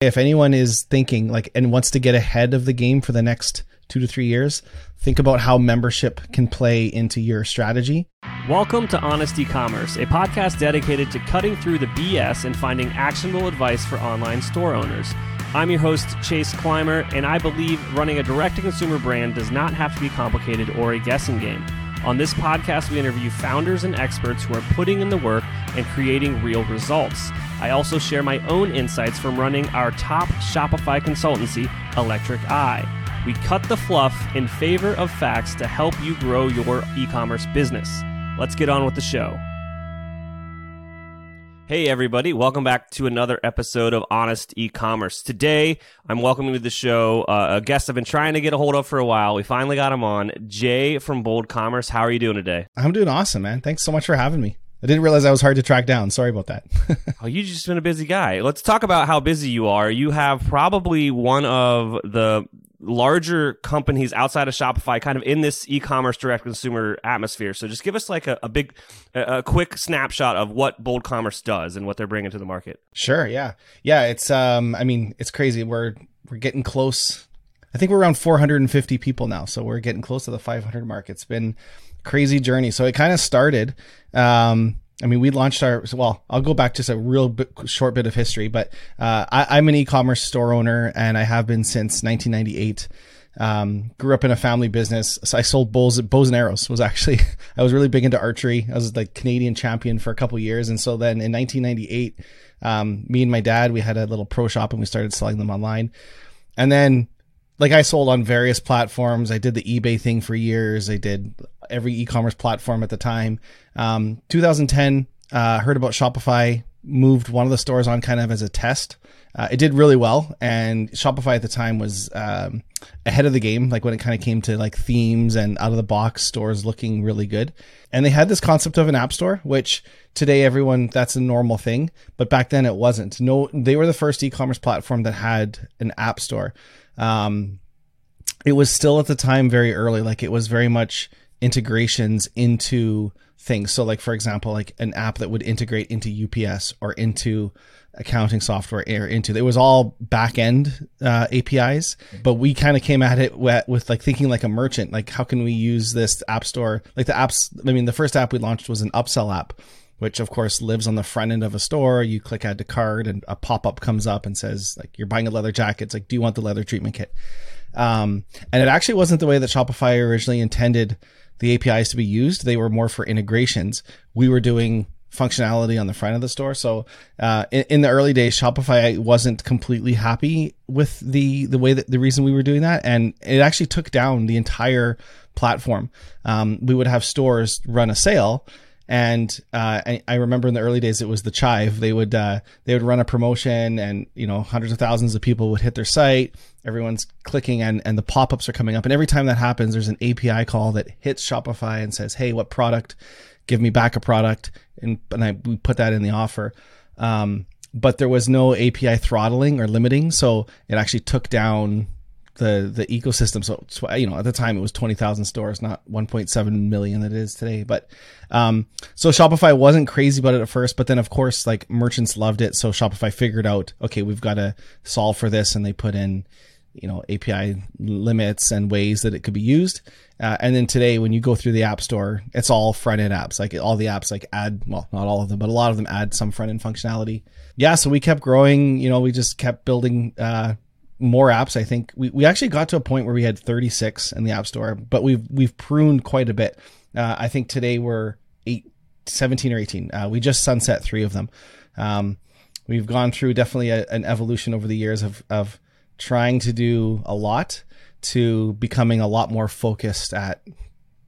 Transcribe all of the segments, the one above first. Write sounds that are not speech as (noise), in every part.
If anyone is thinking like and wants to get ahead of the game for the next two to three years, think about how membership can play into your strategy. Welcome to Honest E-commerce, a podcast dedicated to cutting through the BS and finding actionable advice for online store owners. I'm your host, Chase Clymer, and I believe running a direct to consumer brand does not have to be complicated or a guessing game. On this podcast, we interview founders and experts who are putting in the work and creating real results. I also share my own insights from running our top Shopify consultancy, Electric Eye. We cut the fluff in favor of facts to help you grow your e commerce business. Let's get on with the show. Hey, everybody, welcome back to another episode of Honest E Commerce. Today, I'm welcoming to the show uh, a guest I've been trying to get a hold of for a while. We finally got him on, Jay from Bold Commerce. How are you doing today? I'm doing awesome, man. Thanks so much for having me. I didn't realize I was hard to track down. Sorry about that. (laughs) oh, you just been a busy guy. Let's talk about how busy you are. You have probably one of the larger companies outside of Shopify kind of in this e-commerce direct consumer atmosphere. So just give us like a, a big, a, a, quick snapshot of what Bold Commerce does and what they're bringing to the market. Sure. Yeah. Yeah. It's, um, I mean, it's crazy. We're, we're getting close. I think we're around 450 people now. So we're getting close to the 500 mark. It's been crazy journey. So it kind of started, um, I mean, we launched our, well, I'll go back just a real bit, short bit of history, but uh, I, am an e-commerce store owner and I have been since 1998. Um, grew up in a family business. So I sold bows, bows and arrows was actually, (laughs) I was really big into archery. I was like Canadian champion for a couple years. And so then in 1998, um, me and my dad, we had a little pro shop and we started selling them online. And then like I sold on various platforms. I did the eBay thing for years. I did every e-commerce platform at the time. Um, 2010, uh, heard about Shopify, moved one of the stores on kind of as a test. Uh, it did really well, and Shopify at the time was um, ahead of the game. Like when it kind of came to like themes and out of the box stores looking really good. And they had this concept of an app store, which today everyone that's a normal thing, but back then it wasn't. No, they were the first e-commerce platform that had an app store. Um, it was still at the time very early. Like it was very much integrations into things. So like for example, like an app that would integrate into UPS or into accounting software or into it was all back end uh, APIs, but we kind of came at it with, with, like thinking like a merchant, like how can we use this app store? Like the apps, I mean, the first app we launched was an upsell app, which of course lives on the front end of a store. You click add to cart and a pop up comes up and says like you're buying a leather jacket. It's like, do you want the leather treatment kit? Um, and it actually wasn't the way that Shopify originally intended the APIs to be used. They were more for integrations. We were doing functionality on the front of the store. So uh, in, in, the early days, Shopify wasn't completely happy with the the way that the reason we were doing that, and it actually took down the entire platform. Um, we would have stores run a sale. And uh, I remember in the early days, it was the Chive. They would uh, they would run a promotion, and you know hundreds of thousands of people would hit their site everyone's clicking and, and the pop-ups are coming up. And every time that happens, there's an API call that hits Shopify and says, Hey, what product? Give me back a product. And, and I, we put that in the offer. Um, but there was no API throttling or limiting. So it actually took down the, the ecosystem. So, you know, at the time it was 20,000 stores, not 1.7 million that it is today. But, um, so Shopify wasn't crazy about it at first, but then of course, like merchants loved it. So Shopify figured out, okay, we've got to solve for this. And they put in, you know API limits and ways that it could be used. Uh, and then today, when you go through the App Store, it's all front end apps. Like all the apps, like add well, not all of them, but a lot of them add some front end functionality. Yeah, so we kept growing. You know, we just kept building uh, more apps. I think we, we actually got to a point where we had 36 in the App Store, but we've we've pruned quite a bit. Uh, I think today we're eight, 17 or 18. Uh, we just sunset three of them. Um, we've gone through definitely a, an evolution over the years of of trying to do a lot to becoming a lot more focused at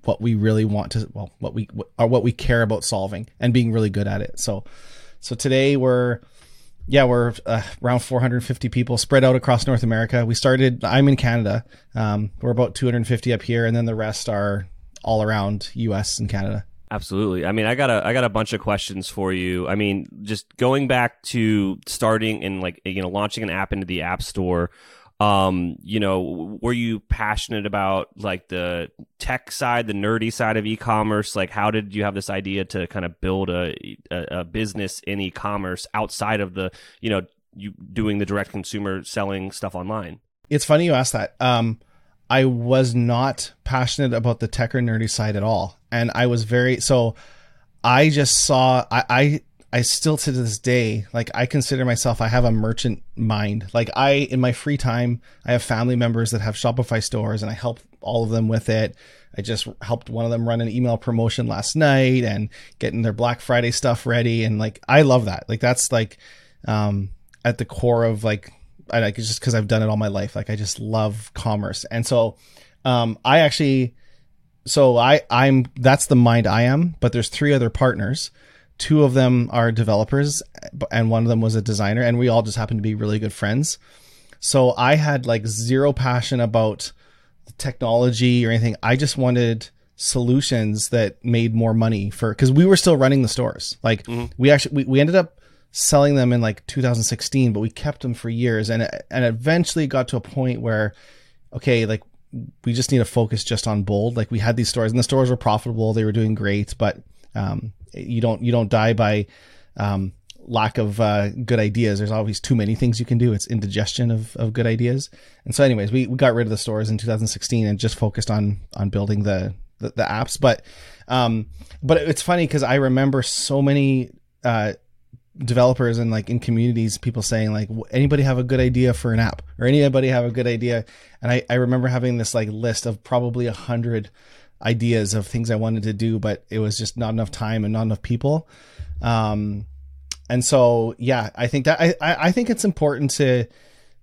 what we really want to well what we or what we care about solving and being really good at it so so today we're yeah we're uh, around 450 people spread out across north america we started i'm in canada um, we're about 250 up here and then the rest are all around us and canada Absolutely. I mean, I got a I got a bunch of questions for you. I mean, just going back to starting and like you know launching an app into the App Store. Um, you know, were you passionate about like the tech side, the nerdy side of e-commerce? Like, how did you have this idea to kind of build a a, a business in e-commerce outside of the you know you doing the direct consumer selling stuff online? It's funny you asked that. Um, I was not passionate about the tech or nerdy side at all, and I was very so. I just saw I, I I still to this day, like I consider myself, I have a merchant mind. Like I, in my free time, I have family members that have Shopify stores and I help all of them with it. I just helped one of them run an email promotion last night and getting their Black Friday stuff ready. And like, I love that. Like that's like, um, at the core of like, I like just cause I've done it all my life. Like I just love commerce. And so, um, I actually, so I, I'm, that's the mind I am, but there's three other partners two of them are developers and one of them was a designer and we all just happened to be really good friends. So i had like zero passion about the technology or anything. I just wanted solutions that made more money for because we were still running the stores. Like mm-hmm. we actually we, we ended up selling them in like 2016 but we kept them for years and and eventually got to a point where okay like we just need to focus just on bold. Like we had these stores and the stores were profitable. They were doing great but um, you don't you don't die by um, lack of uh, good ideas. There's always too many things you can do. It's indigestion of, of good ideas. And so, anyways, we, we got rid of the stores in 2016 and just focused on on building the the, the apps. But um, but it's funny because I remember so many uh, developers and like in communities, people saying like, anybody have a good idea for an app or anybody have a good idea? And I I remember having this like list of probably a hundred ideas of things I wanted to do, but it was just not enough time and not enough people. Um, and so, yeah, I think that I, I think it's important to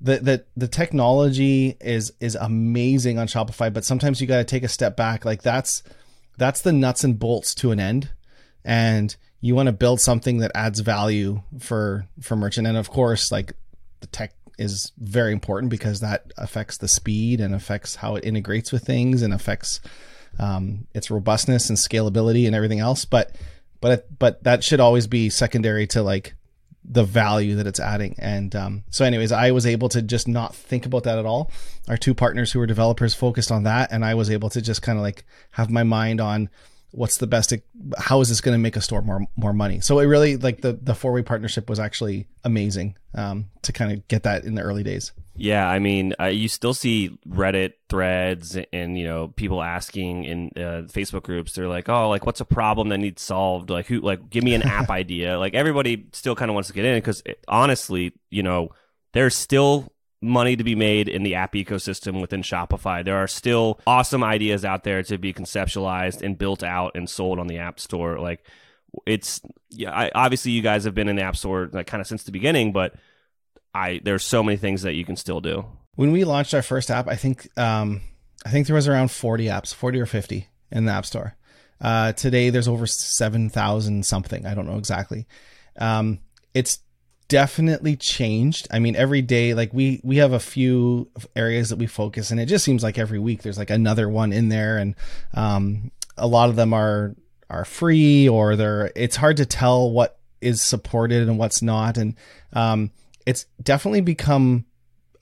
that the, the technology is, is amazing on Shopify, but sometimes you got to take a step back. Like that's, that's the nuts and bolts to an end. And you want to build something that adds value for, for merchant. And of course, like the tech is very important because that affects the speed and affects how it integrates with things and affects um, its robustness and scalability and everything else. But but but that should always be secondary to like the value that it's adding. And um, so, anyways, I was able to just not think about that at all. Our two partners who were developers focused on that, and I was able to just kind of like have my mind on what's the best how is this going to make a store more more money so it really like the the four way partnership was actually amazing um, to kind of get that in the early days yeah i mean uh, you still see reddit threads and you know people asking in uh, facebook groups they're like oh like what's a problem that needs solved like who like give me an app (laughs) idea like everybody still kind of wants to get in because honestly you know there's still money to be made in the app ecosystem within Shopify. There are still awesome ideas out there to be conceptualized and built out and sold on the App Store. Like it's yeah, I, obviously you guys have been in the App Store like kind of since the beginning, but I there's so many things that you can still do. When we launched our first app, I think um, I think there was around 40 apps, 40 or 50 in the App Store. Uh, today there's over 7,000 something. I don't know exactly. Um, it's definitely changed. I mean, every day, like we we have a few areas that we focus, and it just seems like every week there's like another one in there, and um, a lot of them are are free or they're. It's hard to tell what is supported and what's not, and um, it's definitely become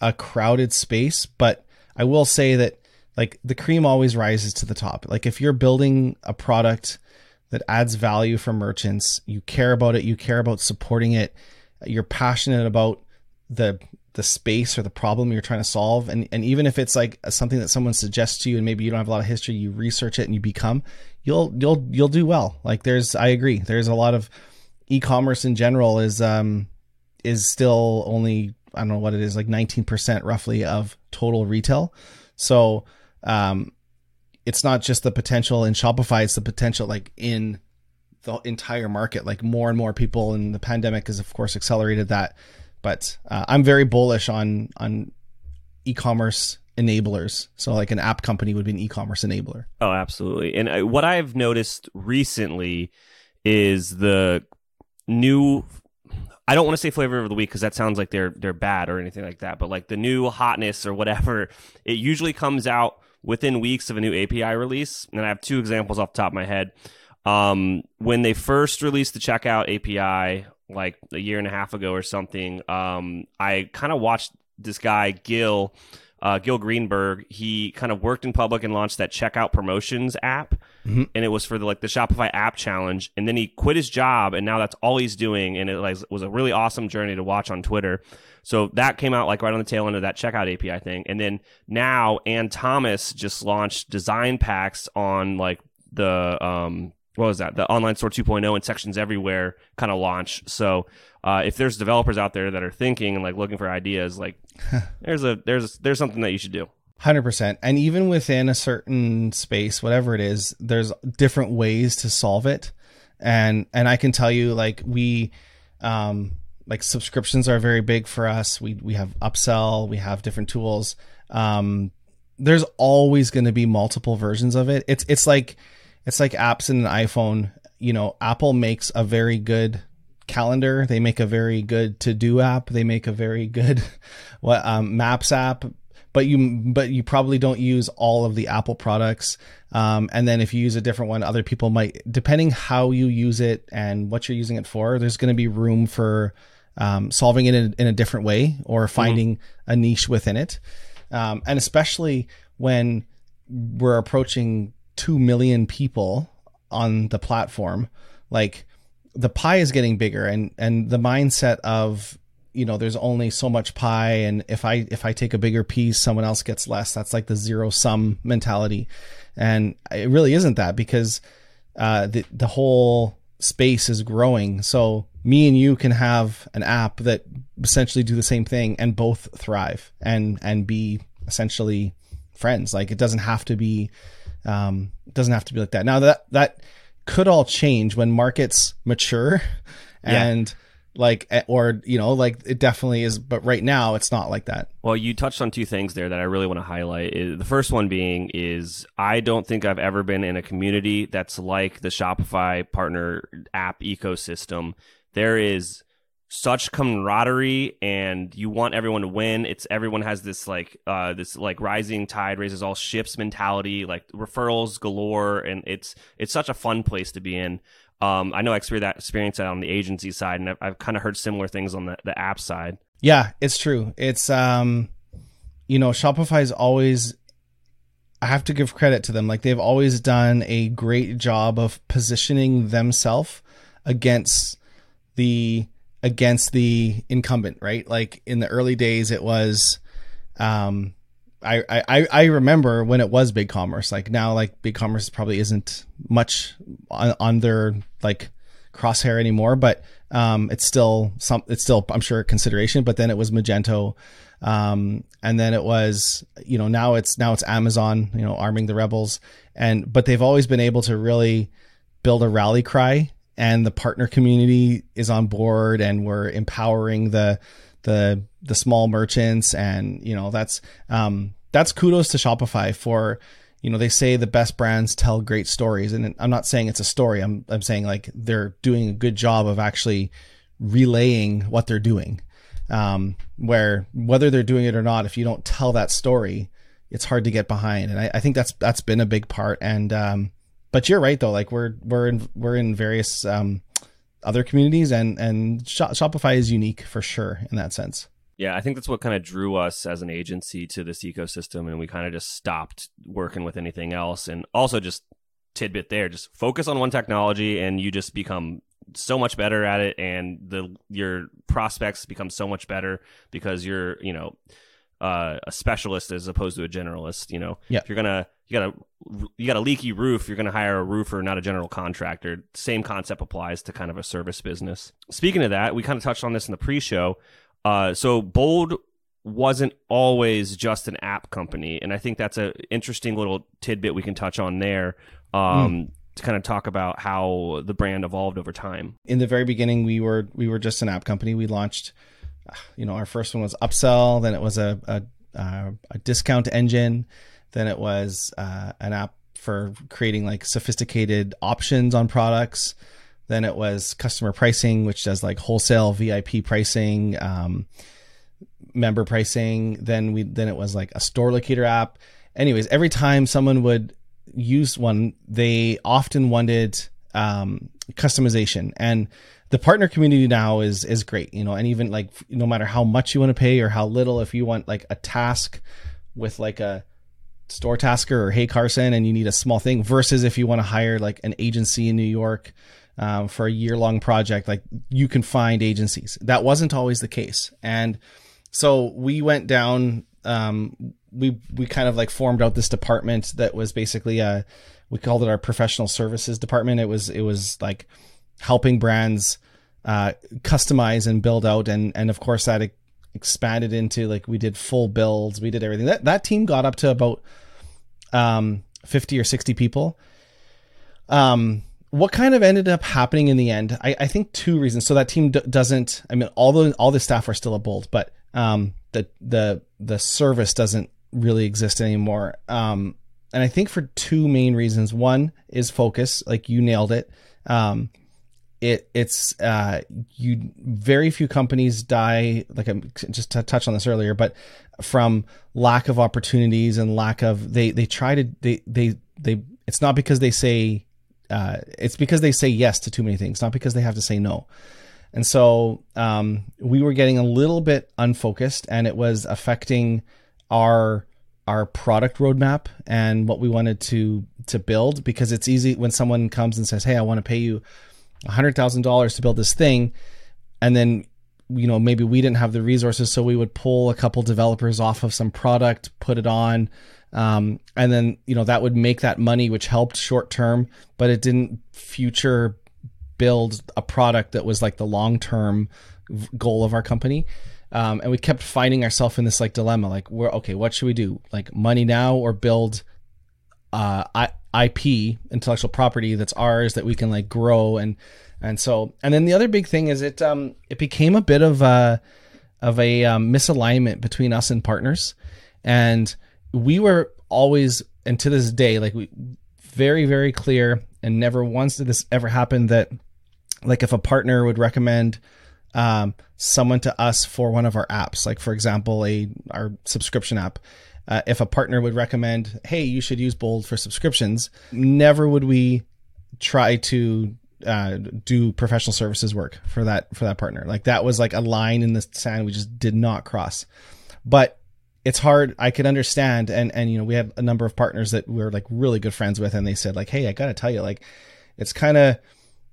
a crowded space. But I will say that like the cream always rises to the top. Like if you're building a product that adds value for merchants, you care about it, you care about supporting it you're passionate about the the space or the problem you're trying to solve and and even if it's like something that someone suggests to you and maybe you don't have a lot of history you research it and you become you'll you'll you'll do well like there's i agree there's a lot of e-commerce in general is um is still only i don't know what it is like 19% roughly of total retail so um it's not just the potential in shopify it's the potential like in the entire market. Like more and more people, and the pandemic has of course accelerated that. But uh, I'm very bullish on on e-commerce enablers. So like an app company would be an e-commerce enabler. Oh, absolutely. And I, what I've noticed recently is the new I don't want to say flavor of the week because that sounds like they're they're bad or anything like that, but like the new hotness or whatever, (laughs) it usually comes out within weeks of a new API release. And I have two examples off the top of my head. Um, when they first released the checkout API, like a year and a half ago or something, um, I kind of watched this guy Gil uh, Gil Greenberg, he kind of worked in public and launched that checkout promotions app, Mm-hmm. and it was for the like the Shopify app challenge. And then he quit his job, and now that's all he's doing. And it like, was a really awesome journey to watch on Twitter. So that came out like right on the tail end of that checkout API thing. And then now Ann Thomas just launched design packs on like the um what was that the online store 2.0 and sections everywhere kind of launch so uh, if there's developers out there that are thinking and like looking for ideas like (laughs) there's a there's there's something that you should do 100% and even within a certain space whatever it is there's different ways to solve it. And and i can tell you like we um like subscriptions are very big for us. We we have upsell we have different tools. Um there's always going to be multiple versions of it. It's it's like it's like apps in an iphone. You know apple makes a very good calendar. They make a very good to do app. They make a very good (laughs) what um, maps app but you but you probably don't use all of the apple products. Um, and then if you use a different one other people might depending how you use it and what you're using it for there's going to be room for um, solving it in, in a different way or finding a niche within it. Um, and especially when we're approaching 2 million people on the platform like the pie is getting bigger and and the mindset of you know there's only so much pie and if i if i take a bigger piece someone else gets less. That's like the zero sum mentality. And it really isn't that because uh the the whole space is growing. So me and you can have an app that essentially do the same thing and both thrive and and be essentially friends. Like it doesn't have to be um it doesn't have to be like that. Now that that could all change when markets mature and like eh, or you know like it definitely is but right now it's not like that. Well you touched on two things there that i really want to highlight the first one being is i don't think i've ever been in a community that's like the shopify partner app ecosystem. There is such camaraderie and you want everyone to win. It's everyone has this like uh this like rising tide raises all ships mentality like referrals galore and it's it's such a fun place to be in um i know i experienced that on the agency side and i've, I've kind of heard similar things on the, the app side. Yeah it's true. It's um you know shopify's always i have to give credit to them. Like they've always done a great job of positioning themselves against the against the incumbent, right? Like in the early days, it was, um, I, I, I remember when it was BigCommerce. Like now, like BigCommerce probably isn't much on, on their like crosshair anymore, but um, it's still some, it's still, I'm sure, consideration. But then it was Magento, um, and then it was, you know, now it's now it's Amazon, you know, arming the rebels, and but they've always been able to really build a rally cry and the partner community is on board and we're empowering the the the small merchants and you know that's um that's kudos to Shopify for you know they say the best brands tell great stories. And I'm not saying it's a story. I'm I'm saying like they're doing a good job of actually relaying what they're doing. Um where whether they're doing it or not if you don't tell that story it's hard to get behind. And I, I think that's that's been a big part. And um but you're right though. Like we're we're in we're in various um, other communities, and and Shopify is unique for sure in that sense. Yeah, I think that's what kind of drew us as an agency to this ecosystem, and we kind of just stopped working with anything else. And also, just tidbit there, just focus on one technology, and you just become so much better at it, and the your prospects become so much better because you're you know uh, a specialist as opposed to a generalist. You know, yeah. if you're gonna you got a you got a leaky roof, you're gonna hire a roofer, not a general contractor. Same concept applies to kind of a service business. Speaking of that, we kind of touched on this in the pre-show. Uh, so Bold wasn't always just an app company, and I think that's an interesting little tidbit we can touch on there. Um, mm. To kind of talk about how the brand evolved over time. In the very beginning, we were we were just an app company. We launched you know, our first one was upsell, then it was a a, a discount engine, then it was uh, an app for creating like sophisticated options on products. Then it was customer pricing, which does like wholesale VIP pricing, um, member pricing. Then we then it was like a store locator app. Anyways, every time someone would use one, they often wanted um, customization and the partner community now is is great you know and even like no matter how much you want to pay or how little if you want like a task with like a Storetasker or HeyCarson and you need a small thing versus if you want to hire like an agency in new york um, for a year long project like you can find agencies that wasn't always the case and so we went down um, we we kind of like formed out this department that was basically a we called it our professional services department it was it was like helping brands uh, customize and build out and and of course that expanded into like we did full builds, we did everything. That that team got up to about um 50 or 60 people. Um what kind of ended up happening in the end? I, I think two reasons. So that team d- doesn't. I mean, all the all the staff are still at Bold, but um, the the the service doesn't really exist anymore. Um, and I think for two main reasons. One is focus, like you nailed it. Um, it it's uh you very few companies die like I'm just to touch on this earlier but from lack of opportunities and lack of they they try to they they they it's not because they say uh it's because they say yes to too many things not because they have to say no and so um we were getting a little bit unfocused and it was affecting our our product roadmap and what we wanted to to build because it's easy when someone comes and says hey I want to pay you $100,000 to build this thing. And then, you know, maybe we didn't have the resources. So we would pull a couple developers off of some product, put it on. Um, and then, you know, that would make that money, which helped short term, but it didn't future build a product that was like the long term goal of our company. Um, and we kept finding ourselves in this like dilemma like we're okay what should we do like money now or build uh, IP, intellectual property that's ours that we can like grow and and so and then the other big thing is it um it became a bit of a of a um, misalignment between us and partners and we were always and to this day like we very very clear and never once did this ever happen that like if a partner would recommend um, someone to us for one of our apps like for example a our subscription app uh, if a partner would recommend, hey, you should use Bold for subscriptions, never would we try to uh, do professional services work for that for that partner. Like that was like a line in the sand we just did not cross. But it's hard. I could understand, and and you know we had a number of partners that we are like really good friends with, and they said like, hey, I gotta tell you, like, it's kind of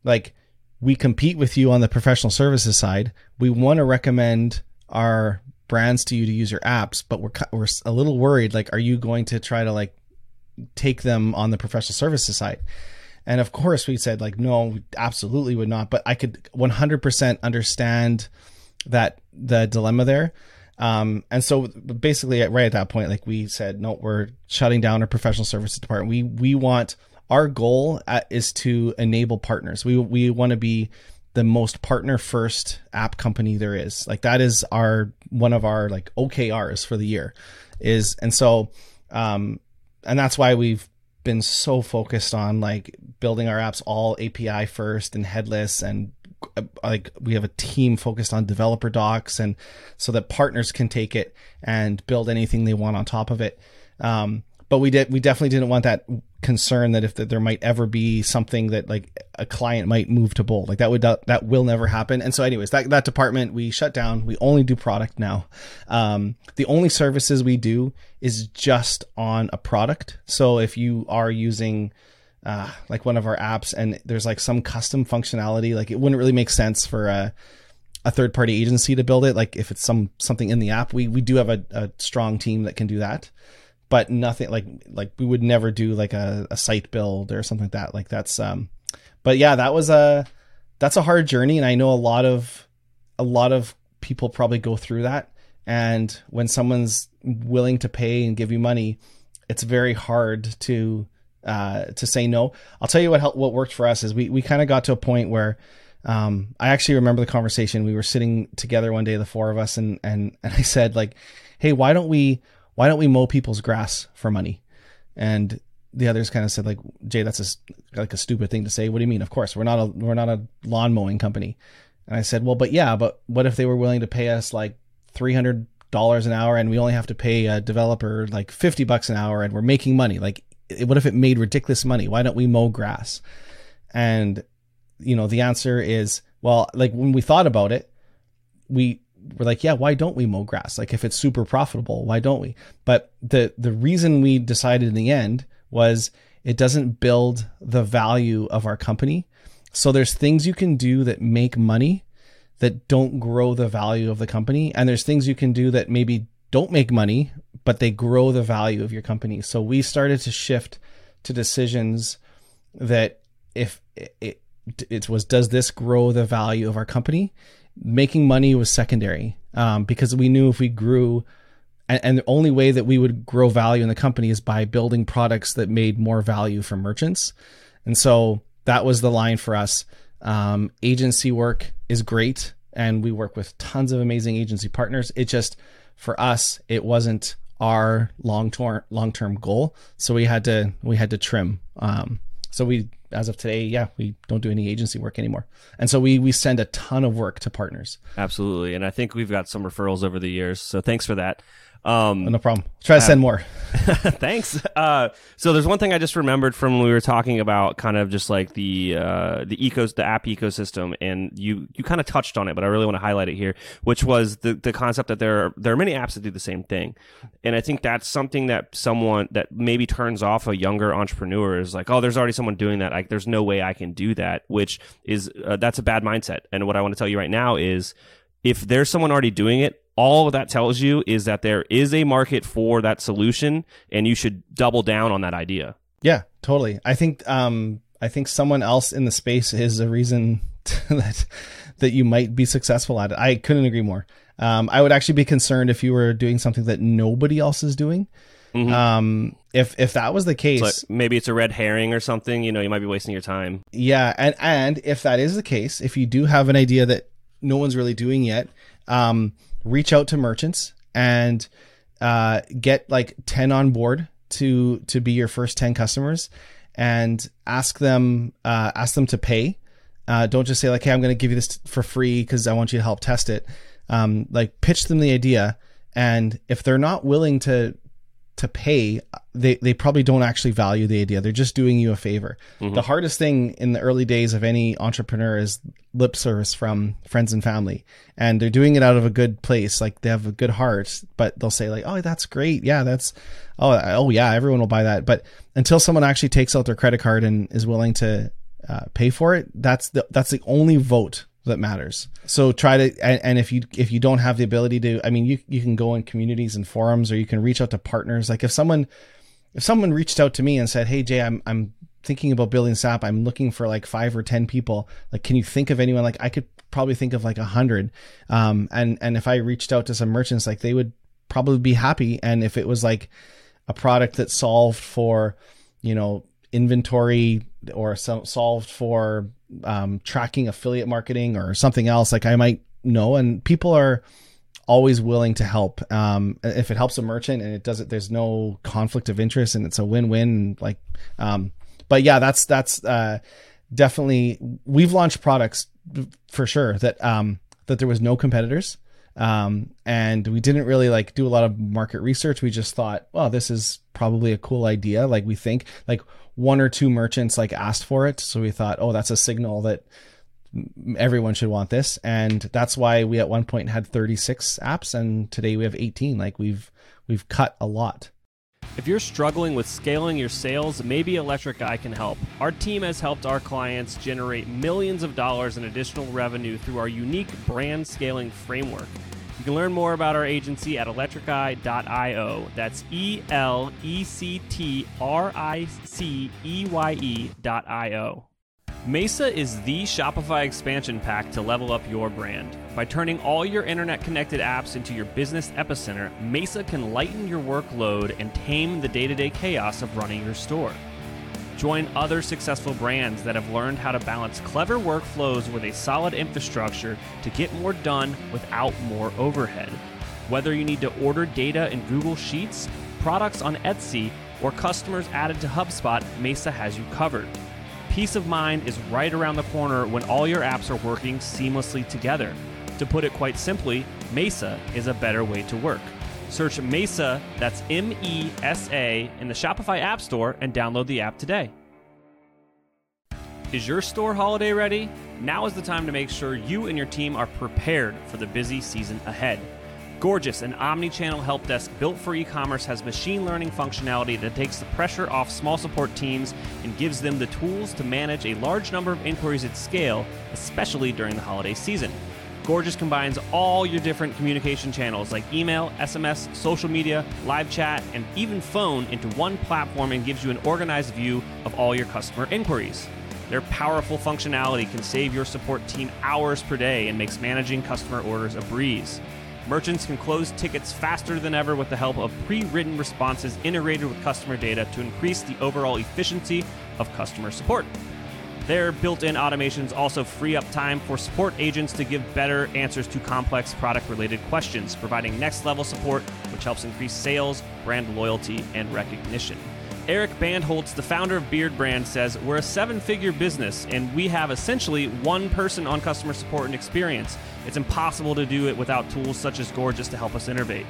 like we compete with you on the professional services side. We want to recommend our brands to you to use your apps, but we're we're a little worried. Like, are you going to try to like take them on the professional services side? And of course, we said like, no, absolutely would not. But I could 100% understand that the dilemma there. Um, and so basically, right at that point, like we said, no, we're shutting down our professional services department. We we want our goal at, is to enable partners. We we want to be the most partner first app company there is. Like that is our one of our like OKRs for the year is and so um and that's why we've been so focused on like building our apps all API first and headless and uh, like we have a team focused on developer docs and so that partners can take it and build anything they want on top of it. Um but we did we definitely didn't want that concern that if that there might ever be something that like a client might move to bold like that would that will never happen. And so anyways that, that department we shut down. We only do product now. Um, the only services we do is just on a product. So if you are using uh, like one of our apps and there's like some custom functionality like it wouldn't really make sense for a a third party agency to build it like if it's some something in the app we we do have a, a strong team that can do that but nothing like like we would never do like a, a site build or something like that. Like that's um but yeah, that was a that's a hard journey and I know a lot of a lot of people probably go through that and when someone's willing to pay and give you money, it's very hard to uh, to say no. I'll tell you what helped, what worked for us is we we kind of got to a point where um, I actually remember the conversation. We were sitting together one day, the four of us, and and and I said like, "Hey, why don't we why don't we mow people's grass for money? And the others kind of said like, Jay, that's a, like a stupid thing to say. What do you mean? Of course, we're not a, we're not a lawn mowing company. And I said, well, but yeah, but what if they were willing to pay us like $300 an hour and we only have to pay a developer like 50 bucks an hour and we're making money? Like, what if it made ridiculous money? Why don't we mow grass? And, you know, the answer is, well, like when we thought about it, we we're like, yeah, why don't we mow grass? Like if it's super profitable, why don't we? But the the reason we decided in the end was it doesn't build the value of our company. So there's things you can do that make money that don't grow the value of the company and there's things you can do that maybe don't make money but they grow the value of your company. So we started to shift to decisions that if it, it was does this grow the value of our company? Making money was secondary um, because we knew if we grew and, and, the only way that we would grow value in the company is by building products that made more value for merchants. And so that was the line for us. Um, agency work is great and we work with tons of amazing agency partners. It just for us it wasn't our long term long term goal so we had to we had to trim um, so we, as of today, yeah, we don't do any agency work anymore, and so we we send a ton of work to partners. Absolutely, and I think we've got some referrals over the years. So thanks for that. Um, no problem. Try to send more. (laughs) (laughs) thanks. Uh, so there's one thing I just remembered from when we were talking about kind of just like the uh, the ecos the app ecosystem, and you you kind of touched on it, but I really want to highlight it here, which was the the concept that there are, there are many apps that do the same thing, and I think that's something that someone that maybe turns off a younger entrepreneur is like, oh, there's already someone doing that. Like, there's no way I can do that, which is uh, that's a bad mindset. And what I want to tell you right now is if there's someone already doing it, all that tells you is that there is a market for that solution and you should double down on that idea. Yeah, totally. I think um I think someone else in the space is a reason (laughs) that that you might be successful at it. I couldn't agree more. Um, I would actually be concerned if you were doing something that nobody else is doing. Mm-hmm. Um, if if that was the case, so maybe it's a red herring or something. You know, you might be wasting your time. Yeah, and and if that is the case, if you do have an idea that no one's really doing yet, um, reach out to merchants and uh, get like 10 on board to to be your first 10 customers and ask them uh, ask them to pay. Uh, don't just say like hey i'm going to give you this for free because i want you to help test it. Um, like pitch them the idea and if they're not willing to to pay, they, they probably don't actually value the idea. They're just doing you a favor. Mm-hmm. The hardest thing in the early days of any entrepreneur is lip service from friends and family. And they're doing it out of a good place. Like they have a good heart, but they'll say like, Oh, that's great. Yeah, that's, oh, oh yeah, everyone will buy that. But until someone actually takes out their credit card and is willing to uh, pay for it, that's the, that's the only vote that matters. So try to and, and, if you if you don't have the ability to I mean you you can go in communities and forums or you can reach out to partners. Like if someone if someone reached out to me and said, "Hey Jay, I'm I'm thinking about building app. I'm looking for like 5 or 10 people. Like can you think of anyone like I could probably think of like a 100." Um and and if I reached out to some merchants like they would probably be happy and if it was like a product that solved for, you know, inventory or some solved for um, tracking affiliate marketing or something else, like I might know. And people are always willing to help. Um, if it helps a merchant and it doesn't, there's no conflict of interest and it's a win-win. Like, um, but yeah, that's that's uh, definitely we've launched products for sure that um, that there was no competitors. Um, and we didn't really like do a lot of market research. We just thought, well, this is probably a cool idea. Like we think like one or two merchants like asked for it. So we thought, oh, that's a signal that everyone should want this. And that's why we at one point had 36 apps and today we have 18. Like we've, we've cut a lot. If you're struggling with scaling your sales, maybe Electric Eye can help. Our team has helped our clients generate millions of dollars in additional revenue through our unique brand scaling framework. You can learn more about our agency at electriceye.io. That's E L E C T R I C E Y E.io. Mesa is the Shopify expansion pack to level up your brand. By turning all your internet connected apps into your business epicenter, Mesa can lighten your workload and tame the day to day chaos of running your store. Join other successful brands that have learned how to balance clever workflows with a solid infrastructure to get more done without more overhead. Whether you need to order data in Google Sheets, products on Etsy, or customers added to HubSpot, Mesa has you covered. Peace of mind is right around the corner when all your apps are working seamlessly together. To put it quite simply, Mesa is a better way to work. Search Mesa, that's M E S A, in the Shopify App Store and download the app today. Is your store holiday ready? Now is the time to make sure you and your team are prepared for the busy season ahead. Gorgias, an omni channel help desk built for e commerce, has machine learning functionality that takes the pressure off small support teams and gives them the tools to manage a large number of inquiries at scale, especially during the holiday season. Gorgias combines all your different communication channels like email, SMS, social media, live chat, and even phone into one platform and gives you an organized view of all your customer inquiries. Their powerful functionality can save your support team hours per day and makes managing customer orders a breeze. Merchants can close tickets faster than ever with the help of pre written responses integrated with customer data to increase the overall efficiency of customer support. Their built in automations also free up time for support agents to give better answers to complex product related questions, providing next level support, which helps increase sales, brand loyalty, and recognition. Eric Bandholz, the founder of Beardbrand, says, We're a seven figure business and we have essentially one person on customer support and experience. It's impossible to do it without tools such as Gorgias to help us innovate.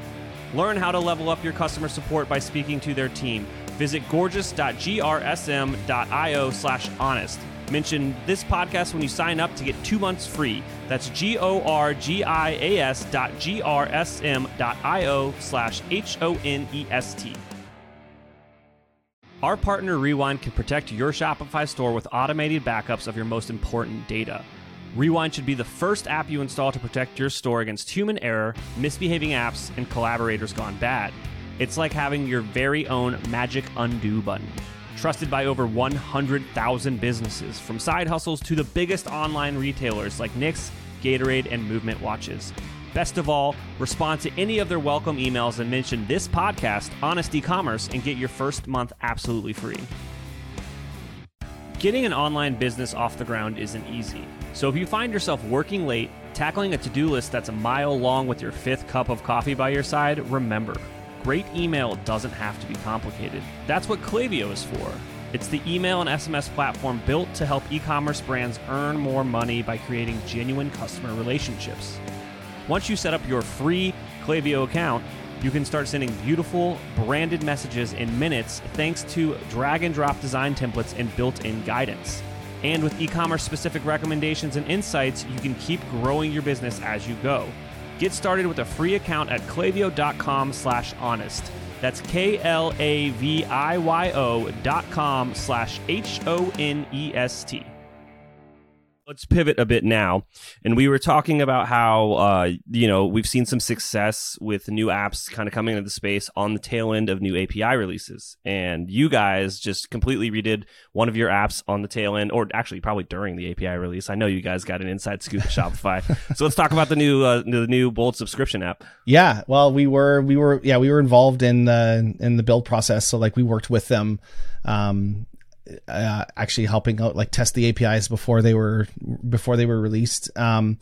Learn how to level up your customer support by speaking to their team. Visit gorgias.grsm.io slash honest. Mention this podcast when you sign up to get two months free. That's G O R G I A S dot G R S M dot I O slash H O N E S T. Our partner Rewind can protect your Shopify store with automated backups of your most important data. Rewind should be the first app you install to protect your store against human error, misbehaving apps, and collaborators gone bad. It's like having your very own magic undo button. Trusted by over 100,000 businesses, from side hustles to the biggest online retailers like Knix, Gatorade, and Movement Watches. Best of all, respond to any of their welcome emails and mention this podcast, Honest E-commerce, and get your first month absolutely free. Getting an online business off the ground isn't easy. So if you find yourself working late, tackling a to-do list that's a mile long with your fifth cup of coffee by your side, remember, great email doesn't have to be complicated. That's what Klaviyo is for. It's the email and SMS platform built to help e-commerce brands earn more money by creating genuine customer relationships. Once you set up your free Klaviyo account, you can start sending beautiful branded messages in minutes thanks to drag and drop design templates and built-in guidance. And with e-commerce specific recommendations and insights, you can keep growing your business as you go. Get started with a free account at klaviyo.com slash honest. That's K-L-A-V-I-Y-O dot com slash H-O-N-E-S-T. Let's pivot a bit now. And we were talking about how, uh, you know, we've seen some success with new apps kind of coming into the space on the tail end of new API releases. And you guys just completely redid one of your apps on the tail end, or actually probably during the API release. I know you guys got an inside scoop at Shopify. (laughs) so let's talk about the new, uh, the new Bold subscription app. Yeah. Well, we were, we were, yeah, we were involved in the, in the build process. So like we worked with them, um, uh, actually helping out like test the APIs before they were before they were released. Um,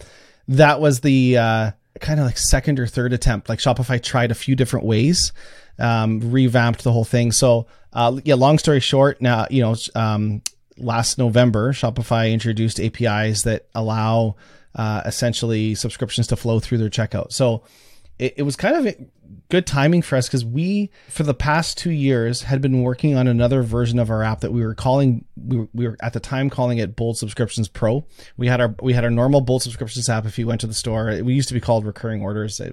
that was the uh, kind of like second or third attempt. Like Shopify tried a few different ways, um, revamped the whole thing. So uh, yeah, long story short, now you know um, last November Shopify introduced APIs that allow uh, essentially subscriptions to flow through their checkout. So it, it was kind of good timing for us because we, for the past two years, had been working on another version of our app that we were calling, we were, we were at the time calling it Bold Subscriptions Pro. We had our, we had our normal Bold Subscriptions app. If you went to the store, we used to be called recurring orders, uh,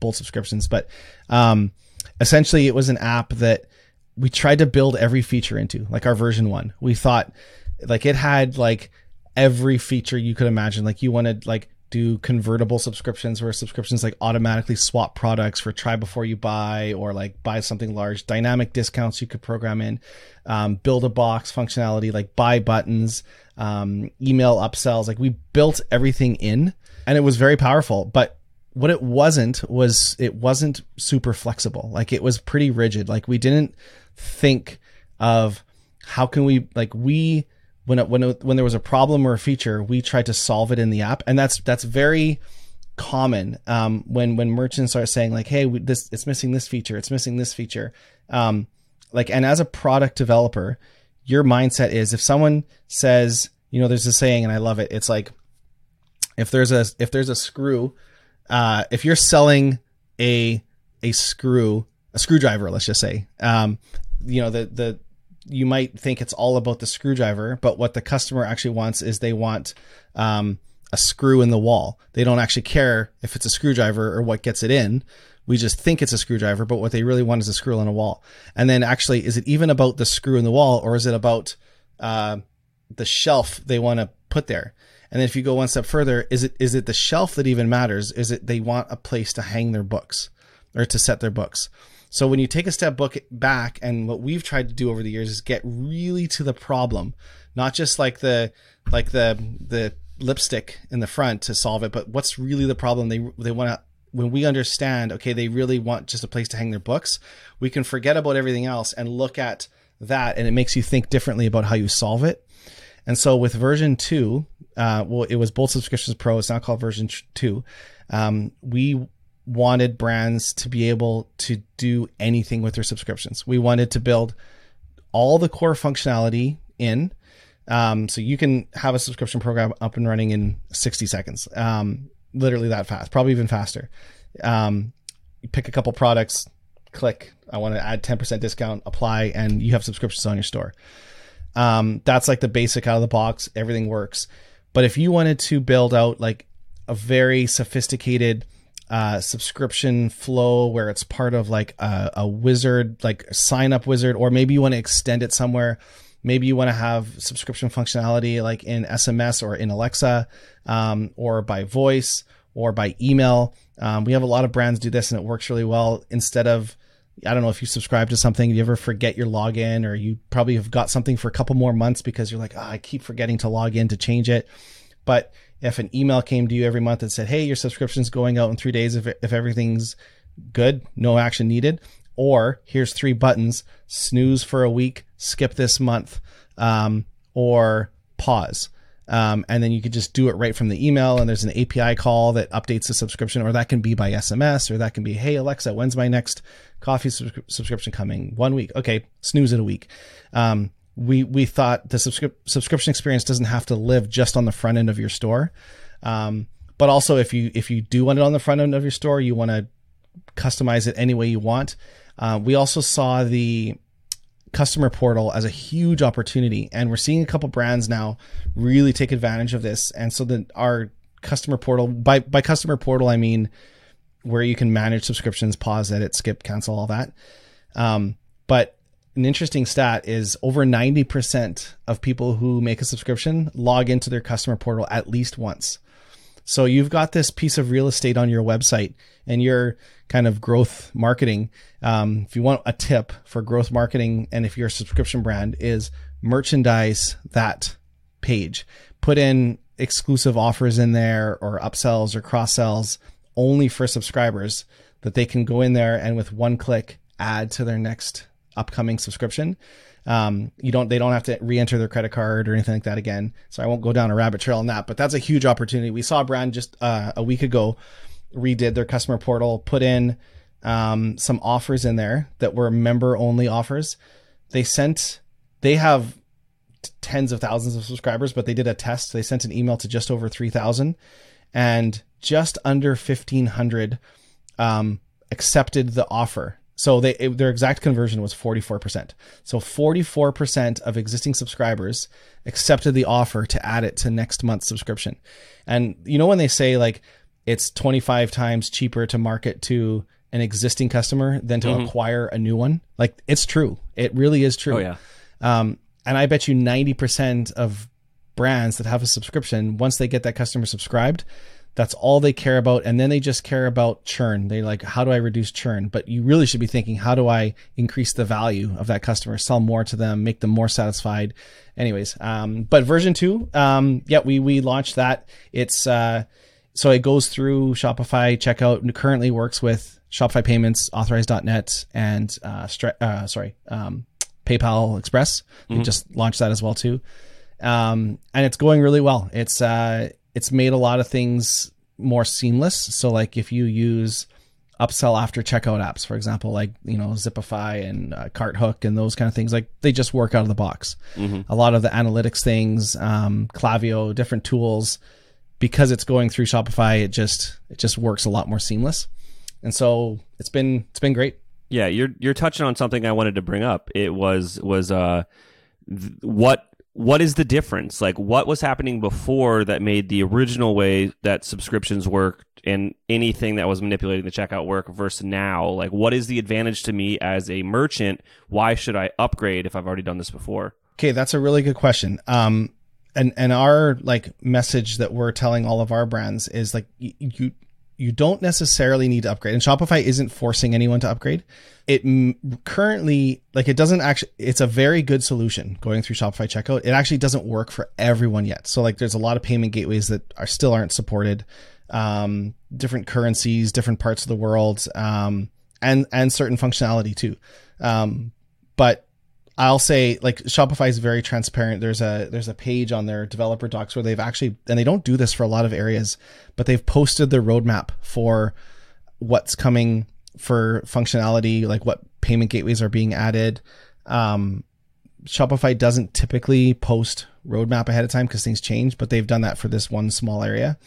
Bold Subscriptions, but, um, essentially it was an app that we tried to build every feature into, like our version one. We thought like it had like every feature you could imagine. Like you wanted like do convertible subscriptions where subscriptions like automatically swap products for try before you buy or like buy something large. Dynamic discounts you could program in um, build a box functionality like buy buttons um, email upsells. Like we built everything in and it was very powerful. But what it wasn't was it wasn't super flexible. Like it was pretty rigid. Like we didn't think of how can we like we when it, when it, when there was a problem or a feature, we tried to solve it in the app, and that's that's very common um, when when merchants are saying like, "Hey, we, this it's missing this feature, it's missing this feature." Um, like, and as a product developer, your mindset is if someone says, you know, there's a saying, and I love it. It's like if there's a if there's a screw, uh, if you're selling a a screw a screwdriver, let's just say, um, you know, the the you might think it's all about the screwdriver, but what the customer actually wants is they want um, a screw in the wall. They don't actually care if it's a screwdriver or what gets it in. We just think it's a screwdriver, but what they really want is a screw in a wall. And then actually, is it even about the screw in the wall or is it about uh, the shelf they want to put there? And then if you go one step further, is it is it the shelf that even matters? Is it they want a place to hang their books or to set their books? So when you take a step back, and what we've tried to do over the years is get really to the problem, not just like the like the the lipstick in the front to solve it, but what's really the problem? They they want to when we understand, okay, they really want just a place to hang their books, we can forget about everything else and look at that, and it makes you think differently about how you solve it. And so with version two, uh, well, it was Bold Subscriptions Pro. It's now called version two. Um, we wanted brands to be able to do anything with their subscriptions. We wanted to build all the core functionality in. Um, so you can have a subscription program up and running in 60 seconds. Um, literally that fast, probably even faster. Um, you pick a couple products, click, I want to add 10% discount, apply, and you have subscriptions on your store. Um, that's like the basic out of the box. Everything works. But if you wanted to build out like a very sophisticated uh, subscription flow where it's part of like a, a wizard, like sign up wizard, or maybe you want to extend it somewhere. Maybe you want to have subscription functionality like in SMS or in Alexa, um, or by voice or by email. Um, we have a lot of brands do this and it works really well. Instead of, I don't know if you subscribe to something, you ever forget your login, or you probably have got something for a couple more months because you're like, oh, I keep forgetting to log in to change it. But if an email came to you every month and said, "Hey, your subscription's going out in three days if if everything's good, no action needed," or here's three buttons: snooze for a week, skip this month, um, or pause. Um, and then you could just do it right from the email. And there's an API call that updates the subscription, or that can be by SMS, or that can be, hey Alexa, when's my next coffee subscription coming? One week. Okay, snooze it a week. Um, we we thought the subscri- subscription experience doesn't have to live just on the front end of your store, um, but also if you if you do want it on the front end of your store, you want to customize it any way you want. Uh, we also saw the customer portal as a huge opportunity, and we're seeing a couple brands now really take advantage of this. And so that our customer portal by by customer portal, I mean where you can manage subscriptions, pause, edit, skip, cancel, all that. Um, but an interesting stat is over 90% of people who make a subscription log into their customer portal at least once. So you've got this piece of real estate on your website and your kind of growth marketing. Um, if you want a tip for growth marketing and if you're a subscription brand is merchandise that page, put in exclusive offers in there or upsells or cross sells only for subscribers that they can go in there and with one click add to their next upcoming subscription. Um, you don't, they don't have to re-enter their credit card or anything like that again. So I won't go down a rabbit trail on that, but that's a huge opportunity. We saw a brand just uh, a week ago redid their customer portal, put in um, some offers in there that were member only offers. They sent, they have tens of thousands of subscribers, but they did a test. They sent an email to just over 3,000 and just under 1,500 um, accepted the offer so they it, their exact conversion was 44%. So 44% of existing subscribers accepted the offer to add it to next month's subscription. And you know when they say like it's 25 times cheaper to market to an existing customer than to mm-hmm. acquire a new one? Like it's true. It really is true. Oh yeah. Um, and I bet you 90% of brands that have a subscription, once they get that customer subscribed, that's all they care about. And then they just care about churn. They like, how do I reduce churn? But you really should be thinking, how do I increase the value of that customer, sell more to them, make them more satisfied? Anyways, um, but version two, um, yeah, we, we launched that. It's, uh, so it goes through Shopify checkout and currently works with Shopify payments, authorize.net and, uh, stra- uh sorry, um, PayPal Express. Mm-hmm. We just launched that as well too. Um, and it's going really well. It's, uh, it's made a lot of things more seamless. So like if you use upsell after checkout apps, for example, like you know Zipify and uh, Carthook and those kind of things, like they just work out of the box. Mm-hmm. A lot of the analytics things, um, Klaviyo, different tools, because it's going through Shopify, it just it just works a lot more seamless. And so it's been it's been great. Yeah, you're you're touching on something I wanted to bring up. It was was uh th- what what is the difference? Like what was happening before that made the original way that subscriptions work and anything that was manipulating the checkout work versus now? Like what is the advantage to me as a merchant? Why should I upgrade if I've already done this before? Okay, that's a really good question. Um and and our like message that we're telling all of our brands is like y- you you don't necessarily need to upgrade. And shopify isn't forcing anyone to upgrade. It m- currently like it doesn't actually it's a very good solution going through shopify checkout. It actually doesn't work for everyone yet. So like there's a lot of payment gateways that are still aren't supported um, different currencies different parts of the world um, and and certain functionality too. Um, but I'll say like Shopify is very transparent. There's a there's a page on their developer docs where they've actually and they don't do this for a lot of areas, but they've posted their roadmap for what's coming for functionality, like what payment gateways are being added. Um, Shopify doesn't typically post roadmap ahead of time because things change, but they've done that for this one small area.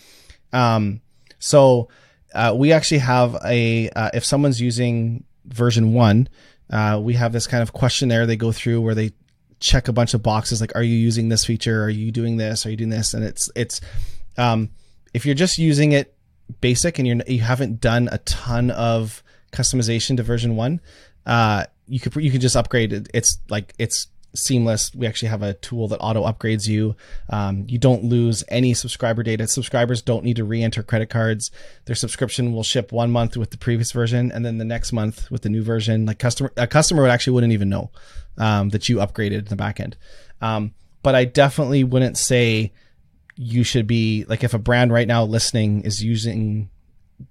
Um, so uh, we actually have a uh, if someone's using version one uh, we have this kind of questionnaire they go through where they check a bunch of boxes like, are you using this feature? Are you doing this? Are you doing this? And it's, it's, um, if you're just using it basic and you're, you haven't done a ton of customization to version one, uh, you could, you can just upgrade it. It's like, it's seamless. We actually have a tool that auto upgrades you. Um, you don't lose any subscriber data. Subscribers don't need to re-enter credit cards. Their subscription will ship one month with the previous version, and then the next month with the new version. Like customer, a customer would actually wouldn't even know um, that you upgraded in the back end. Um, but I definitely wouldn't say you should be like if a brand right now listening is using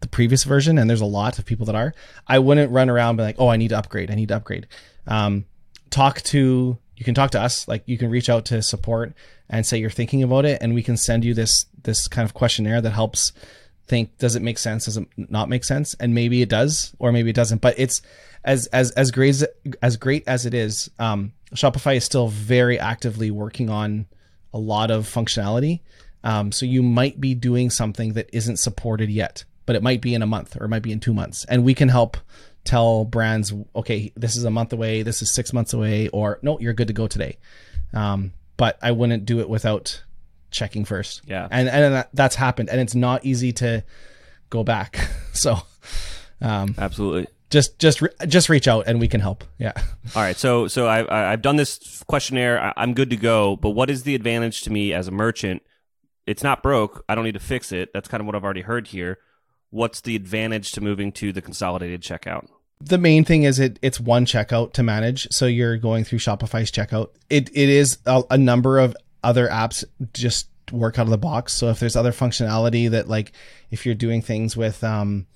the previous version, and there's a lot of people that are. I wouldn't run around be like, oh, I need to upgrade. I need to upgrade. Um, talk to you can talk to us like you can reach out to support and say you're thinking about it and we can send you this this kind of questionnaire that helps think does it make sense does it not make sense? And maybe it does or maybe it doesn't but it's as as as great as, as great as it is um, shopify is still very actively working on a lot of functionality. Um, so you might be doing something that isn't supported yet but it might be in a month or it might be in two months and we can help tell brands, okay, this is a month away, this is six months away, or no, you're good to go today. Um, but I wouldn't do it without checking first. Yeah. And, and that, that's happened and it's not easy to go back. (laughs) So, um, absolutely. Just, just, re- just reach out and we can help. Yeah. All right. So, so I, I've done this questionnaire. I'm good to go. But what is the advantage to me as a merchant? It's not broke. I don't need to fix it. That's kind of what I've already heard here. What's the advantage to moving to the consolidated checkout? The main thing is it it's one checkout to manage. So you're going through shopify's checkout. It it is a, a, number of other apps just work out of the box. So if there's other functionality that like if you're doing things with um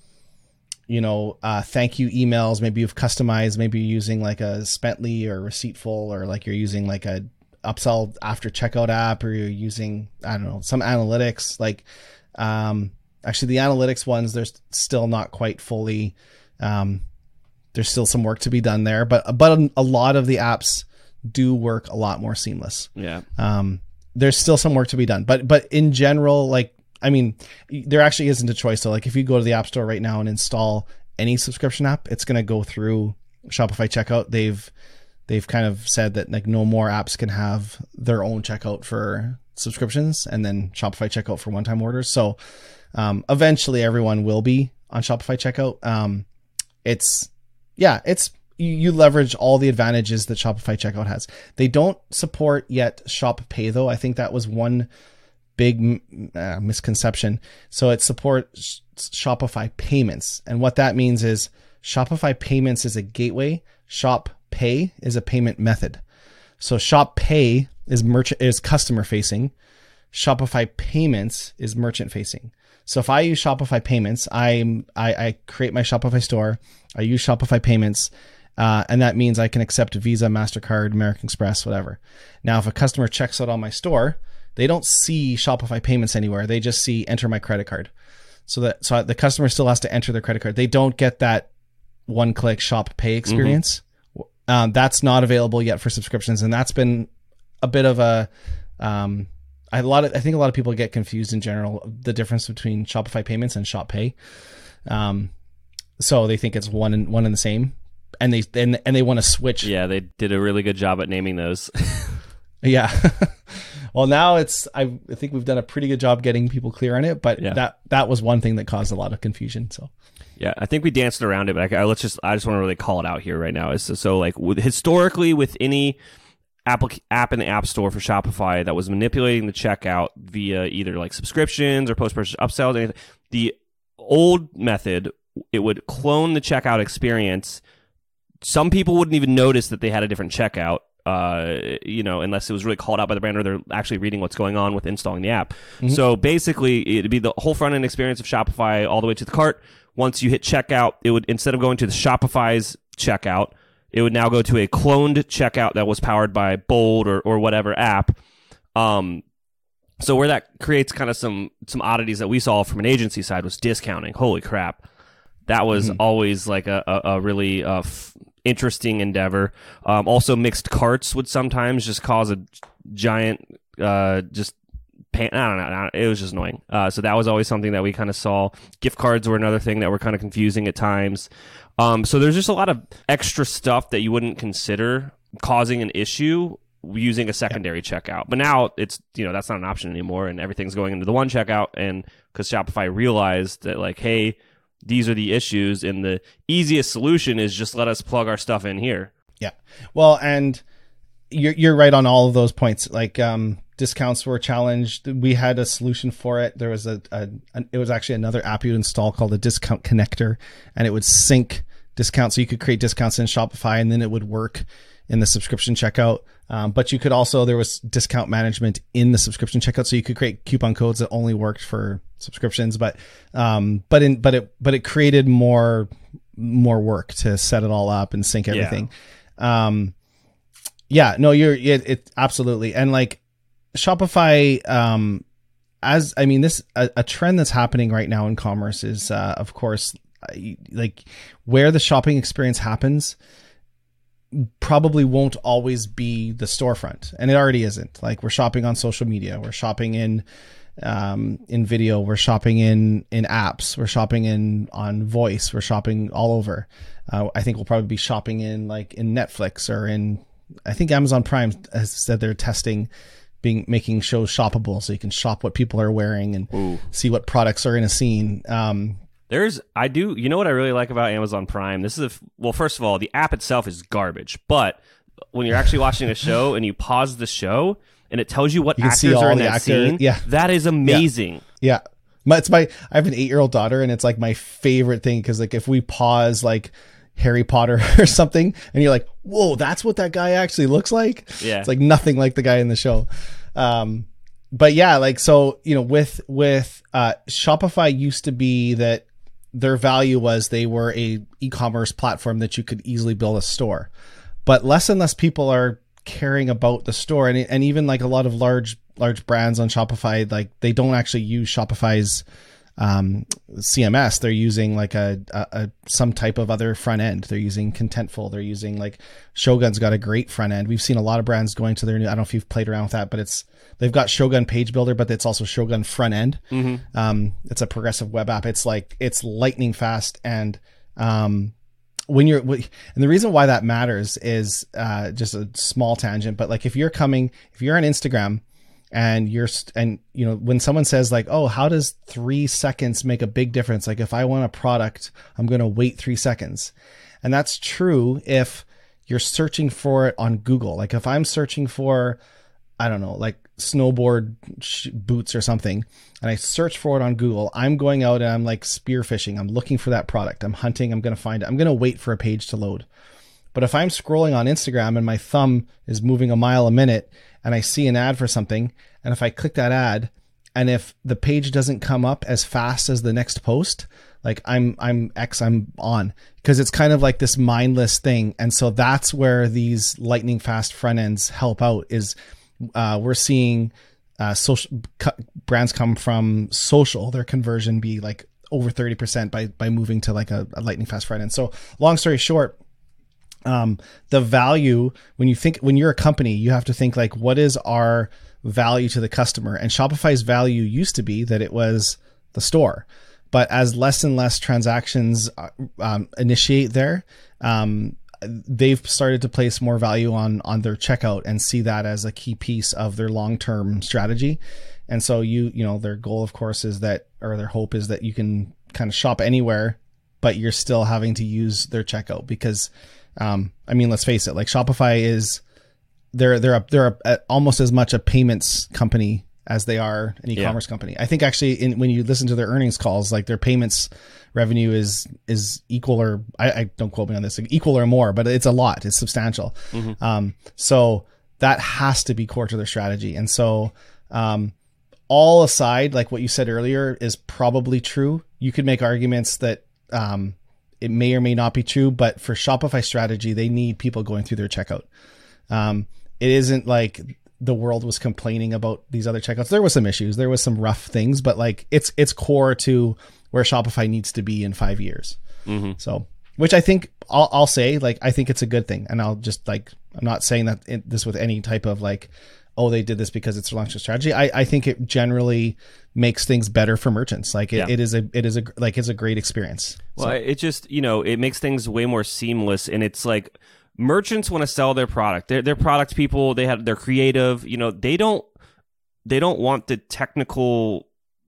you know uh thank you emails maybe you've customized maybe you're using like a spently or receiptful or like you're using like a upsell after checkout app or you're using i don't know some analytics like um actually the analytics ones they're still not quite fully um there's still some work to be done there, but but a lot of the apps do work a lot more seamless. Yeah. Um, there's still some work to be done, but but in general, like I mean, there actually isn't a choice. So like if you go to the App Store right now and install any subscription app, it's going to go through Shopify checkout. They've they've kind of said that like no more apps can have their own checkout for subscriptions and then Shopify checkout for one-time orders. So um, eventually everyone will be on Shopify checkout. Um, it's yeah, it's you leverage all the advantages that Shopify checkout has. They don't support yet Shop Pay though. I think that was one big uh, misconception. So it supports Shopify payments. And what that means is Shopify payments is a gateway, Shop Pay is a payment method. So Shop Pay is merchant is customer facing. Shopify payments is merchant facing. So if I use Shopify payments, I'm, I, I create my Shopify store. I use Shopify payments. Uh, and that means I can accept Visa, MasterCard, American Express, whatever. Now, if a customer checks out on my store, they don't see Shopify payments anywhere. They just see enter my credit card. So that so the customer still has to enter their credit card. They don't get that one click shop pay experience. Mm-hmm. Um, that's not available yet for subscriptions, and that's been a bit of a um, a lot of I think a lot of people get confused in general the difference between Shopify payments and Shop Pay. Um, so they think it's one and one and the same. and they and, and they want to switch. Yeah, they did a really good job at naming those. (laughs) Yeah. (laughs) well, now it's I, I think we've done a pretty good job getting people clear on it, but Yeah. that that was one thing that caused a lot of confusion. So Yeah, I think we danced around it, but I, I- let's just I just want to really call it out here right now. Is so, so like with, historically with any applic- app in the App Store for Shopify that was manipulating the checkout via either like subscriptions or post purchase upsells, anything, the old method it would clone the checkout experience. Some people wouldn't even notice that they had a different checkout. Uh, you know, unless it was really called out by the brand or they're actually reading what's going on with installing the app. So basically, it'd be the whole front end experience of Shopify all the way to the cart. Once you hit checkout, it would instead of going to the Shopify's checkout, it would now go to a cloned checkout that was powered by Bold or, or whatever app. Um, so where that creates kind of some some oddities that we saw from an agency side was discounting. Holy crap, that was always like a a, a really uh, f- interesting endeavor. Um, also, mixed carts would sometimes just cause a giant uh, just. Pan- I don't know. It was just annoying. Uh, so that was always something that we kind of saw. Gift cards were another thing that were kind of confusing at times. Um, so there's just a lot of extra stuff that you wouldn't consider causing an issue using a secondary checkout. But now it's you know that's not an option anymore, and everything's going into the one checkout. And because Shopify realized that like, hey, these are the issues, and the easiest solution is just let us plug our stuff in here. yeah, well, and you're you're right on all of those points. Like um, discounts were challenged. We had a solution for it. There was a, a an, it was actually another app you install called a discount connector, and it would sync discounts. So you could create discounts in Shopify, and then it would work in the subscription checkout. Um, but you could also there was discount management in the subscription checkout, so you could create coupon codes that only worked for subscriptions. But um, but in but it but it created more more work to set it all up and sync everything. Um, yeah, no, you're it, it absolutely and like Shopify. Um, as I mean, this a, a trend that's happening right now in commerce is, uh, of course, uh, like where the shopping experience happens probably won't always be the storefront and it already isn't like we're shopping on social media we're shopping in um, in video we're shopping in in apps we're shopping in on voice we're shopping all over uh, i think we'll probably be shopping in like in netflix or in i think amazon prime has said they're testing being making shows shoppable so you can shop what people are wearing and Ooh. see what products are in a scene um, There's, I do, you know what I really like about Amazon Prime? This is, a, well, first of all, the app itself is garbage, but when you're actually watching a show and you pause the show and it tells you what You actors are in the that actor- scene, yeah. that is amazing. Yeah. My, it's my, I have an eight year old daughter and it's like my favorite thing. Cause like if we pause like Harry Potter (laughs) or something and you're like, whoa, that's what that guy actually looks like. Yeah. It's like nothing like the guy in the show. Um, but yeah, like, so, you know, with, with, uh, Shopify used to be that their value was they were a e-commerce platform that you could easily build a store. But less and less people are caring about the store and and even like a lot of large large brands on Shopify like they don't actually use Shopify's um, CMS. They're using like a, a, a some type of other front end. They're using Contentful. They're using like Shogun's got a great front end. We've seen a lot of brands going to their new. I don't know if you've played around with that, but it's they've got Shogun Page Builder, but it's also Shogun front end. Um, it's a progressive web app. It's like it's lightning fast and um, when you're and the reason why that matters is uh, just a small tangent, but like if you're coming, if you're on Instagram and you're and you know when someone says like oh how does three seconds make a big difference? Like if i want a product i'm going to wait three seconds. And that's true if you're searching for it on google. Like if i'm searching for i don't know like snowboard boots or something and i search for it on google i'm going out and i'm like spearfishing i'm looking for that product. I'm hunting. I'm going to find it. I'm going to wait for a page to load but if I'm scrolling on Instagram and my thumb is moving a mile a minute and I see an ad for something, and if I click that ad, and if the page doesn't come up as fast as the next post, like I'm I'm X I'm on because it's kind of like this mindless thing, and so that's where these lightning fast front ends help out. Is uh, we're seeing uh, social co- brands come from social, their conversion be like over thirty percent by by moving to like a, a lightning fast front end. So long story short um, the value when you think when you're a company you have to think like what is our value to the customer and shopify's value used to be that it was the store but as less and less transactions uh, um, initiate there um, they've started to place more value on on their checkout and see that as a key piece of their long term strategy. And so you you know their goal of course is that or their hope is that you can kind of shop anywhere, but you're still having to use their checkout because um, I mean let's face it, like Shopify is they're they're a, they're a, a, almost as much a payments company as they are an e-commerce yeah. company. I think actually in, when you listen to their earnings calls, like their payments revenue is is equal or I, I don't quote me on this, like equal or more, but it's a lot. It's substantial. Mm-hmm. Um, so that has to be core to their strategy. And so um, all aside, like what you said earlier is probably true. You could make arguments that um, it may or may not be true, but for Shopify strategy, they need people going through their checkout. Um, it isn't like the world was complaining about these other checkouts. There was some issues, there was some rough things, but like it's it's core to where Shopify needs to be in five years. Mm-hmm. So, which I think I'll, I'll say like I think it's a good thing, and I'll just like I'm not saying that it, this with any type of like oh they did this because it's a long-term strategy. I I think it generally makes things better for merchants. Like it, yeah. it is a it is a like it's a great experience. Well, so. it just you know it makes things way more seamless, and it's like merchants want to sell their product. They're, they're product people. They have they're creative. You know, they don't they don't want the technical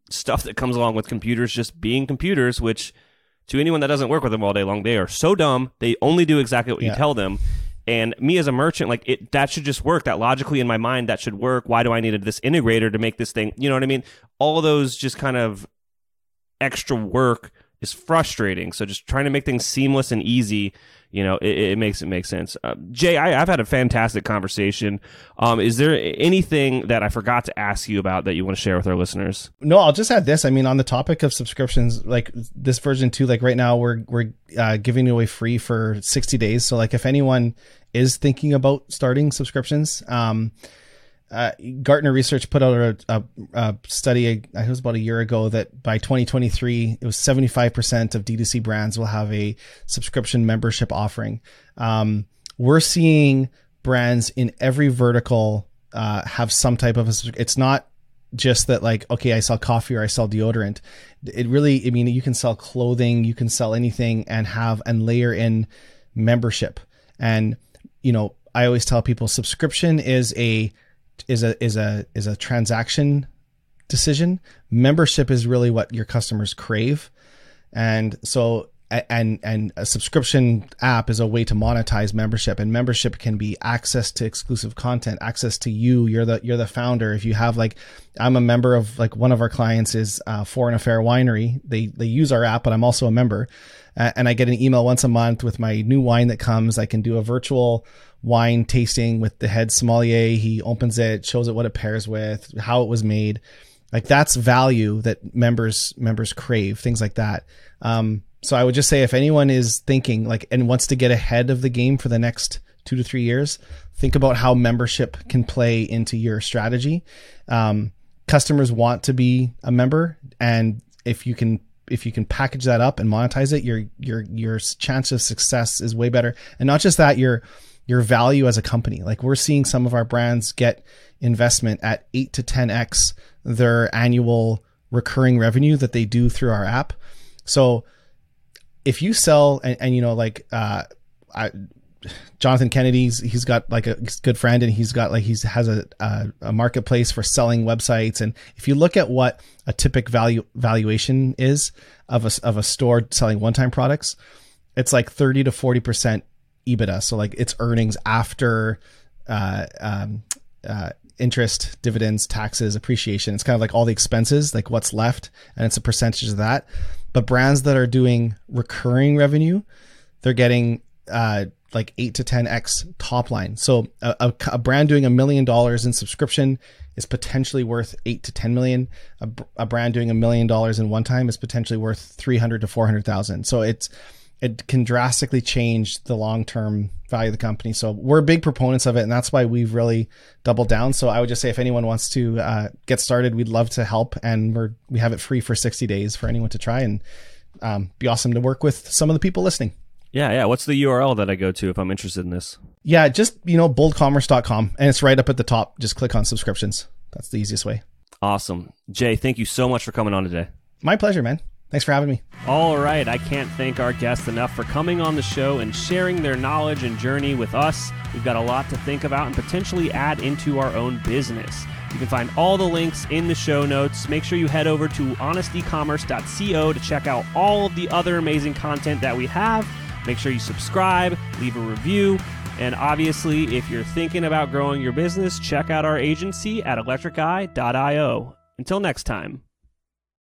stuff that comes along with computers just being computers, which to anyone that doesn't work with them all day long, they are so dumb. They only do exactly what yeah. you tell them. And me as a merchant, like it, that should just work. That logically in my mind, that should work. Why do I need this integrator to make this thing? You know what I mean? All those just kind of extra work is frustrating. So just trying to make things seamless and easy you know, it, it makes it make sense. Uh, Jay, I, have had a fantastic conversation. Um, is there anything that I forgot to ask you about that you want to share with our listeners? No, I'll just add this. I mean, on the topic of subscriptions, like this version two, like right now we're we're uh, giving away free for sixty days. So like if anyone is thinking about starting subscriptions, um, uh, Gartner Research put out a, a, a study, I think it was about a year ago, that by 2023, it was 75% of D2C brands will have a subscription membership offering. Um, we're seeing brands in every vertical uh, have some type of a, it's not just that like okay i sell coffee or i sell deodorant it really i mean you can sell clothing you can sell anything and have and layer in membership and you know i always tell people subscription is a is a is a is a transaction decision. Membership is really what your customers crave, and so and and a subscription app is a way to monetize membership and membership can be access to exclusive content access to you. You're the you're the founder. If you have like i'm a member of like one of our clients is uh, foreign affair winery. They they use our app but i'm also a member. Uh, and i get an email once a month with my new wine that comes. I can do a virtual wine tasting with the head sommelier. He opens it, shows it what it pairs with, how it was made. Like that's value that members members crave, things like that. Um, so I would just say if anyone is thinking like and wants to get ahead of the game for the next two to three years, think about how membership can play into your strategy. Um, customers want to be a member, and if you can if you can package that up and monetize it, your your your chance of success is way better. And not just that, your your value as a company. Like we're seeing some of our brands get investment at 8 to 10x their annual recurring revenue that they do through our app. So if you sell and, and you know like uh, I, Jonathan Kennedy's he's got like a good friend and he's got like he's has a, a, a marketplace for selling websites and if you look at what a typical value valuation is of a of a store selling one time products, it's like 30 to 40 percent EBITDA. So like its earnings after uh, um, uh, interest, dividends, taxes, appreciation. It's kind of like all the expenses, like what's left, and it's a percentage of that. But brands that are doing recurring revenue, they're getting uh, like eight to ten x top line. So a, a, a brand doing a million dollars in subscription is potentially worth eight to ten million. A, a brand doing a million dollars in one time is potentially worth three hundred to four hundred thousand. So it's it can drastically change the long term value of the company. So we're big proponents of it, and that's why we've really doubled down. So I would just say if anyone wants to uh, get started, we'd love to help, and we're we have it free for sixty days for anyone to try, and um, be awesome to work with some of the people listening. Yeah, yeah. What's the URL that I go to if I'm interested in this? Yeah, just you know boldcommerce.com, and it's right up at the top. Just click on subscriptions. That's the easiest way. Awesome, Jay. Thank you so much for coming on today. My pleasure, man. Thanks for having me. All right. I can't thank our guests enough for coming on the show and sharing their knowledge and journey with us. We've got a lot to think about and potentially add into our own business. You can find all the links in the show notes. Make sure you head over to honestecommerce.co to check out all of the other amazing content that we have. Make sure you subscribe, leave a review, and obviously, if you're thinking about growing your business, check out our agency at electriceye.io. Until next time.